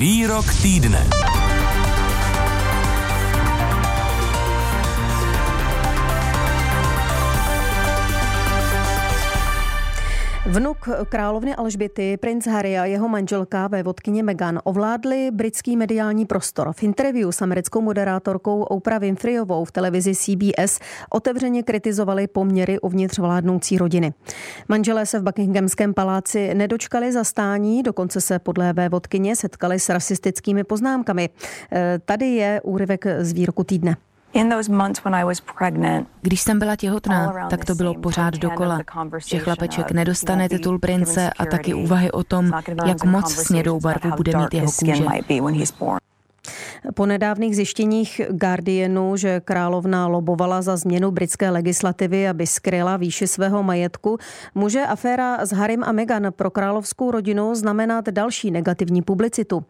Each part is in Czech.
Výrok týdne. Vnuk královny Alžběty, princ Harry a jeho manželka vodkyně Meghan ovládli britský mediální prostor. V interview s americkou moderátorkou Oprah Winfreyovou v televizi CBS otevřeně kritizovali poměry uvnitř vládnoucí rodiny. Manželé se v Buckinghamském paláci nedočkali zastání, dokonce se podle vodkyně setkali s rasistickými poznámkami. E, tady je úryvek z výroku týdne. Když jsem byla těhotná, tak to bylo pořád dokola, že chlapeček nedostane titul prince a taky úvahy o tom, jak moc snědou barvu bude mít jeho kůže. Po nedávných zjištěních Guardianu, že královna lobovala za změnu britské legislativy, aby skryla výši svého majetku, může aféra s Harrym a Meghan pro královskou rodinu znamenat další negativní publicitu.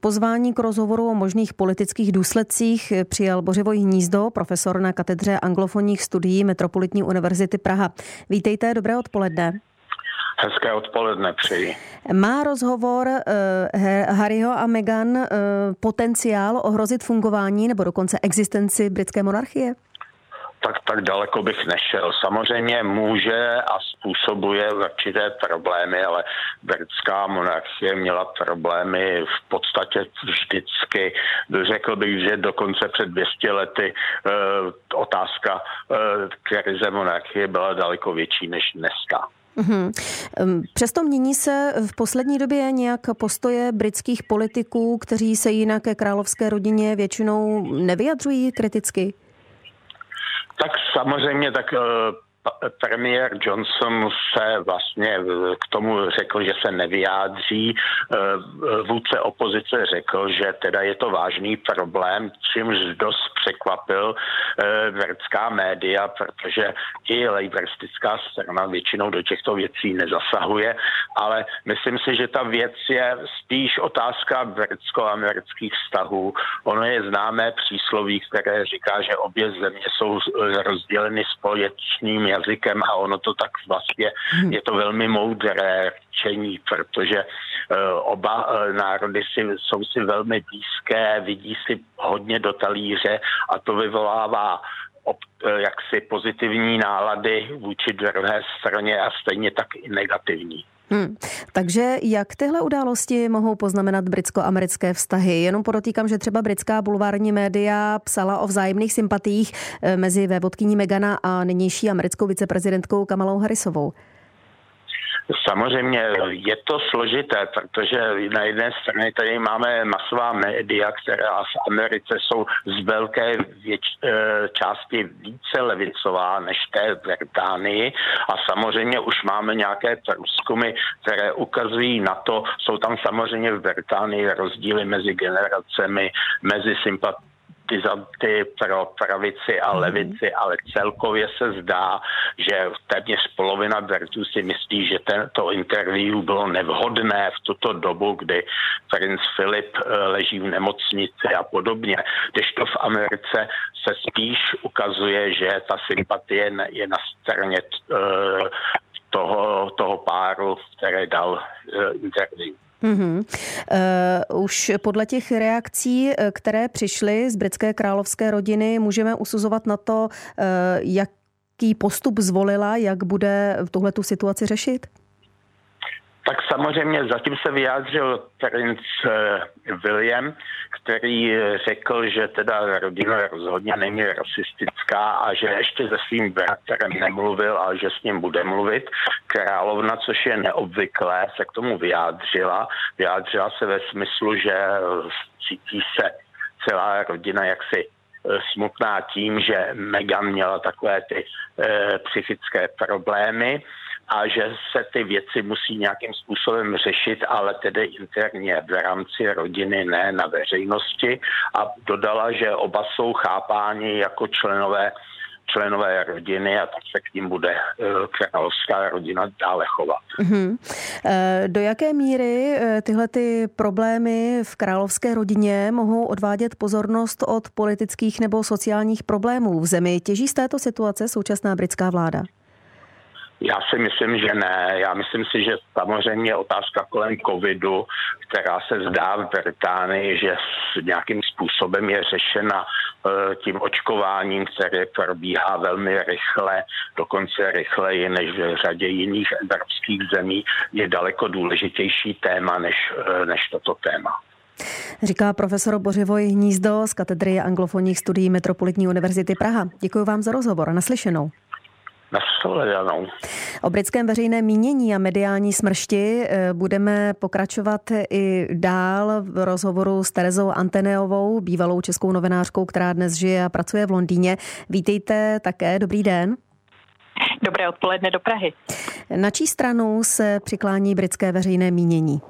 Pozvání k rozhovoru o možných politických důsledcích přijal Bořivoj Hnízdo, profesor na katedře anglofonních studií Metropolitní univerzity Praha. Vítejte, dobré odpoledne. Hezké odpoledne přeji. Má rozhovor uh, Harryho a Meghan uh, potenciál ohrozit fungování nebo dokonce existenci britské monarchie? tak, tak daleko bych nešel. Samozřejmě může a způsobuje určité problémy, ale britská monarchie měla problémy v podstatě vždycky. Řekl bych, že dokonce před 200 lety e, otázka e, krize monarchie byla daleko větší než dneska. Mm-hmm. Přesto mění se v poslední době nějak postoje britských politiků, kteří se jinak ke královské rodině většinou nevyjadřují kriticky? Tak samozřejmě, tak eh, premiér Johnson se vlastně k tomu řekl, že se nevyjádří. Eh, vůdce opozice řekl, že teda je to vážný problém, čímž dost překvapil eh, britská média, protože i lejbristická strana většinou do těchto věcí nezasahuje, ale myslím si, že ta věc je spíš otázka britsko-amerických vztahů. Ono je známé přísloví, které říká, že obě země jsou rozděleny společným jazykem a ono to tak vlastně, hmm. je to velmi moudré čení, protože uh, oba uh, národy si, jsou si velmi blízké, vidí si hodně do talíře a to vyvolává ob, uh, jaksi pozitivní nálady vůči druhé straně a stejně tak i negativní. Hmm. Takže jak tyhle události mohou poznamenat britsko-americké vztahy? Jenom podotýkám, že třeba britská bulvární média psala o vzájemných sympatiích eh, mezi vévodkyní Megana a nynější americkou viceprezidentkou Kamalou Harrisovou. Samozřejmě je to složité, protože na jedné straně tady máme masová média, která v Americe jsou z velké věč, eh, části více levicová než té v Británii. A samozřejmě už máme nějaké průzkumy, které ukazují na to, jsou tam samozřejmě v Británii rozdíly mezi generacemi, mezi sympatií sympatizanty pro pravici a mhm. levici, ale celkově se zdá, že téměř polovina Bertů si myslí, že tento interview bylo nevhodné v tuto dobu, kdy princ Filip eh, leží v nemocnici a podobně. Když to v Americe se spíš ukazuje, že ta sympatie je na straně eh, toho, toho páru, který dal eh, interview. Mm-hmm. Uh, už podle těch reakcí, eh, které přišly z britské královské rodiny, můžeme usuzovat na to, uh, jaký postup zvolila, jak bude tuhle tu situaci řešit? Tak samozřejmě zatím se vyjádřil princ William, který řekl, že teda rodina rozhodně není rasistická a že ještě se svým bratrem nemluvil, ale že s ním bude mluvit. Královna, což je neobvyklé, se k tomu vyjádřila. Vyjádřila se ve smyslu, že cítí se celá rodina jaksi eh, smutná tím, že Meghan měla takové ty e, psychické problémy a že se ty věci musí nějakým způsobem řešit, ale tedy interně v rámci rodiny, ne na veřejnosti. A dodala, že oba jsou chápáni jako členové členové rodiny a tak se k ním bude eh, královská rodina dále chovat. Mm-hmm. Do jaké míry eh, tyhle ty problémy v královské rodině mohou odvádět pozornost od politických nebo sociálních problémů v zemi? Těží z této situace současná britská vláda? Já si myslím, že ne. Já myslím si, že samozřejmě otázka kolem covidu, která se zdá v Británii, že nějakým způsobem je řešena eh, tím očkováním, které probíhá velmi rychle, dokonce rychleji než v řadě jiných evropských zemí, je daleko důležitější téma než, eh, než toto téma. Říká profesor Bořivoj Hnízdo z katedry anglofonních studií Metropolitní univerzity Praha. Děkuji vám za rozhovor a naslyšenou. Nashledanou. O britském veřejném mínění a mediální smršti eh, budeme pokračovat i dál v rozhovoru s Terezou Anteneovou, bývalou českou novinářkou, která dnes žije a pracuje v Londýně. Vítejte také, dobrý den. Dobré odpoledne do Prahy. Na čí stranu se přiklání britské veřejné mínění?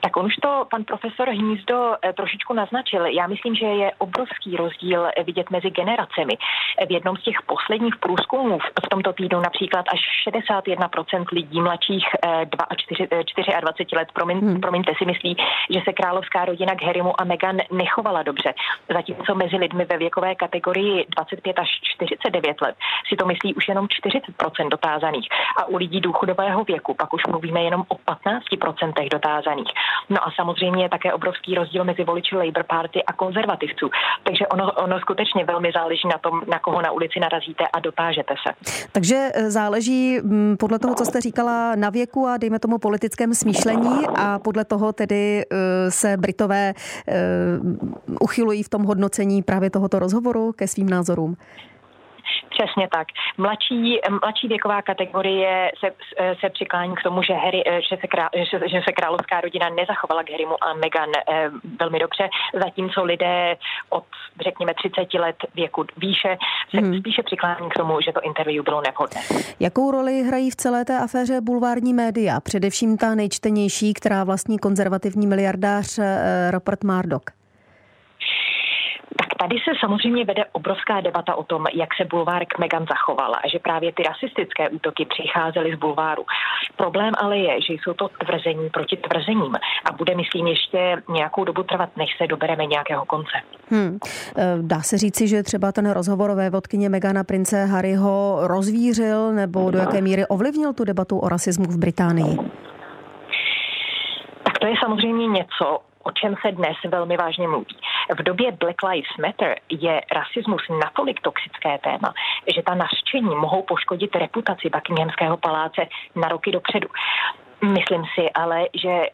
Tak on už to pan profesor Hnízdo eh, trošičku naznačil. Já myslím, že je obrovský rozdíl eh, vidět mezi generacemi. Eh, v jednom z těch posledních průzkumů v tomto týdnu například až 61% lidí mladších 24 let, promiň, hmm. promiňte si myslí, že se královská rodina k Harrymu a Meghan nechovala dobře. Zatímco mezi lidmi ve věkové kategorii 25 až 49 let si to myslí už jenom 40% dotázaných. A u lidí důchodového věku pak už mluvíme jenom o 15% dotázaných. No a samozřejmě je také obrovský rozdíl mezi voliči Labour Party a konzervativců. Takže ono, ono skutečně velmi záleží na tom, na koho na ulici narazíte a dotážete se. Takže eh, záleží podle toho, co jste říkala, na věku a dejme tomu politickém smýšlení a podle toho tedy eh, se Britové eh, uchylují v tom hodnocení právě tohoto rozhovoru ke svým názorům. Přesně tak. Mladší, mladší věková kategorie se, se přiklání k tomu, že, Harry, eh, že, se král, že, že se královská rodina nezachovala k Harrymu a Meghan eh, velmi dobře, zatímco lidé od, řekněme, 30 let věku výše se hmm. spíše přiklání k tomu, že to interview bylo nevhodné. Jakou roli hrají v celé té aféře bulvární média? Především ta nejčtenější, která vlastní konzervativní miliardář eh, Robert Murdoch. Tady se samozřejmě vede obrovská debata o tom, jak se bulvár k Megan zachoval a že právě ty rasistické útoky přicházely z bulváru. Problém ale je, že jsou to tvrzení proti tvrzením a bude, myslím, ještě nějakou dobu trvat, než se dobereme nějakého konce. Hmm. E, dá se říci, že třeba ten rozhovor ve vodkyně Megana prince Harryho rozvířil nebo do jaké míry ovlivnil tu debatu o rasismu v Británii? Tak to je samozřejmě něco, o čem se dnes velmi vážně mluví. V době Black Lives Matter je rasismus natolik toxické téma, že ta nařčení mohou poškodit reputaci Buckinghamského paláce na roky dopředu. Myslím si ale, že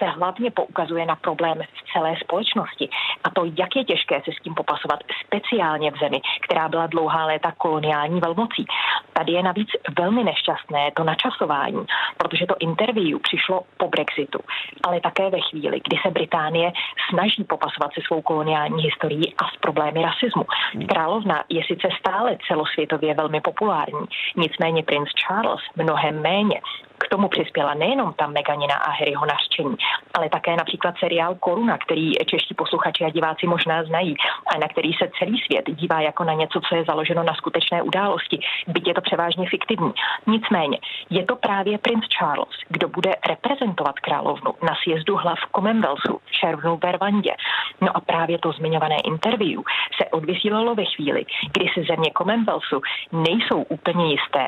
se hlavně poukazuje na problém v celé společnosti. A to, jak je těžké se s tím popasovat, speciálně v zemi, která byla dlouhá léta koloniální velmocí. Tady je navíc velmi nešťastné to načasování, protože to interview přišlo po Brexitu, ale také ve chvíli, kdy se Británie snaží popasovat se svou koloniální historií a s problémy rasismu. Královna je sice stále celosvětově velmi populární, nicméně princ Charles mnohem méně. Tomu přispěla nejenom ta Meganina a Harryho nařčení, ale také například seriál Koruna, který čeští posluchači a diváci možná znají, a na který se celý svět dívá jako na něco, co je založeno na skutečné události, byť je to převážně fiktivní. Nicméně je to právě princ Charles, kdo bude reprezentovat královnu na sjezdu hlav Commonwealthu v červnu v Rwandě. No a právě to zmiňované interview se odvysílalo ve chvíli, kdy se země Commonwealthu nejsou úplně jisté,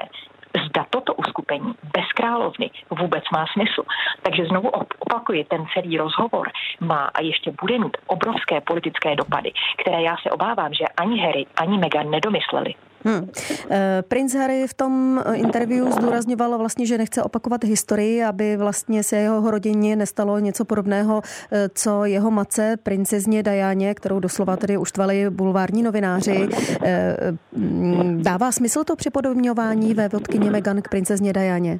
zda toto uskupení bez královny vůbec má smysl. Takže znovu opakuji, ten celý rozhovor má a ještě bude mít obrovské politické dopady, které já se obávám, že ani Harry, ani Meghan nedomysleli. Hmm. Prince Harry v tom interview zdůrazňoval vlastně, že nechce opakovat historii, aby vlastně se jeho rodině nestalo něco podobného, eh, co jeho matce, princezně Dajáně, kterou doslova tedy uštvali bulvární novináři. Eh, mm, dává smysl to připodobňování ve vodkyně Meghan k princezně Dajáně?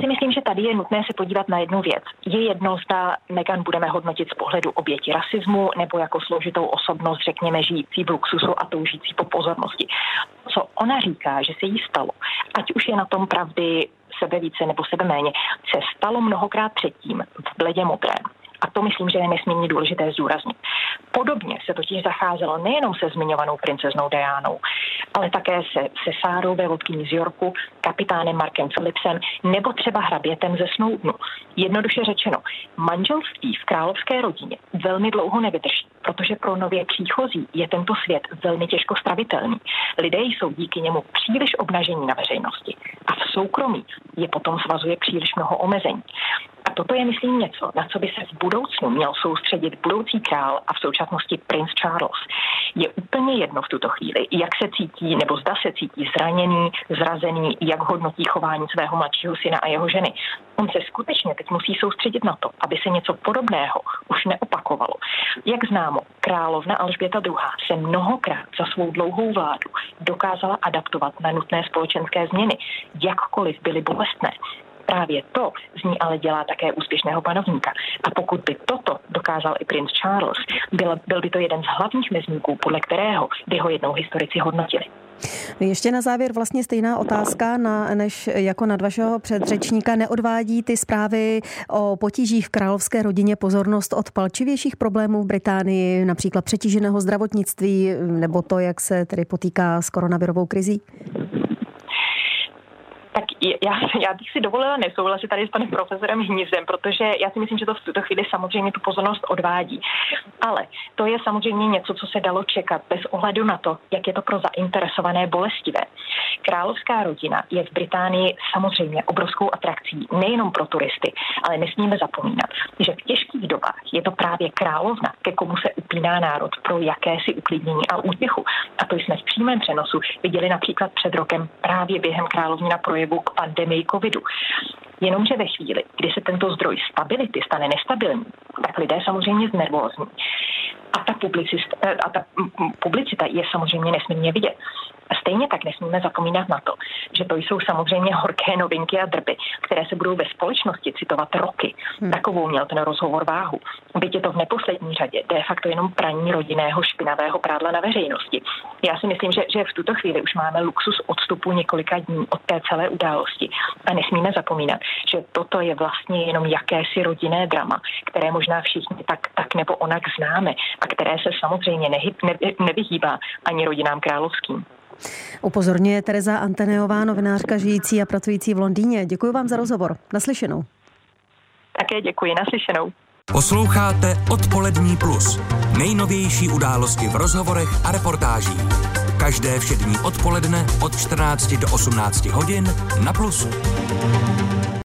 Si myslím, že tady je nutné se podívat na jednu věc. Je jedno, zda Megan budeme hodnotit z pohledu oběti rasismu nebo jako složitou osobnost, řekněme, žijící v luxusu a toužící po pozornosti. Co ona říká, že se jí stalo, ať už je na tom pravdy sebe více nebo sebe méně, se stalo mnohokrát předtím v bledě modrém. A to myslím, že je nesmírně důležité zdůraznit. Podobně se totiž zacházelo nejenom se zmiňovanou princeznou Dianou, ale také se, se Sárou vévodkyní z Yorku, kapitánem Markem Philipsem nebo třeba hrabětem ze Snowdenu. Jednoduše řečeno, manželství v královské rodině velmi dlouho nevydrží, protože pro nově příchozí je tento svět velmi těžko stravitelný. Lidé jsou díky němu příliš obnažení na veřejnosti a v soukromí je potom svazuje příliš mnoho omezení. A toto je, myslím, něco, na co by se v budoucnu měl soustředit budoucí král a v současnosti princ Charles. Je úplně jedno v tuto chvíli, jak se cítí nebo zda se cítí zraněný, zrazený, jak hodnotí chování svého mladšího syna a jeho ženy. On se skutečně teď musí soustředit na to, aby se něco podobného už neopakovalo. Jak známo, královna Alžběta II. se mnohokrát za svou dlouhou vládu dokázala adaptovat na nutné společenské změny, jakkoliv byly bolestné. Právě to z ní ale dělá také úspěšného panovníka. A pokud by toto dokázal i princ Charles, byl, byl by to jeden z hlavních mezníků, podle kterého by ho jednou historici hodnotili. Ještě na závěr vlastně stejná otázka na, než jako nad vašeho předřečníka. Neodvádí ty zprávy o potížích v královské rodině pozornost od palčivějších problémů v Británii, například přetíženého zdravotnictví nebo to, jak se tedy potýká s koronavirovou krizí? Já, já bych si dovolila nesouhlasit tady s panem profesorem Hnízdem, protože já si myslím, že to v tuto chvíli samozřejmě tu pozornost odvádí. Ale to je samozřejmě něco, co se dalo čekat bez ohledu na to, jak je to pro zainteresované bolestivé. Královská rodina je v Británii samozřejmě obrovskou atrakcí nejenom pro turisty, ale nesmíme zapomínat, že v těžkých dobách je to právě královna, ke komu se upíná národ pro jakési uklidnění a útěchu. A to jsme v přímém přenosu viděli například před rokem právě během královny na projevu k pandemii covidu. Jenomže ve chvíli, kdy se tento zdroj stability stane nestabilní, tak lidé samozřejmě znervózní. A ta, eh, a ta publicita je samozřejmě nesmírně vidět. Stejně tak nesmíme zapomínat na to, že to jsou samozřejmě horké novinky a drby, které se budou ve společnosti citovat roky. Hmm. Takovou měl ten rozhovor váhu. Byť je to v neposlední řadě de facto jenom praní rodinného špinavého prádla na veřejnosti. Já si myslím, že, že v tuto chvíli už máme luxus odstupu několika dní od té celé události. A nesmíme zapomínat, že toto je vlastně jenom jakési rodinné drama, které možná všichni tak, tak nebo onak známe a které se samozřejmě nehyb, ne, nevyhýbá ani rodinám královským. Upozorňuje Tereza Anteneová, novinářka žijící a pracující v Londýně. Děkuji vám za rozhovor. Naslyšenou. Také děkuji. Naslyšenou. Posloucháte Odpolední plus. Nejnovější události v rozhovorech a reportážích. Každé všední odpoledne od 14 do 18 hodin na Plusu.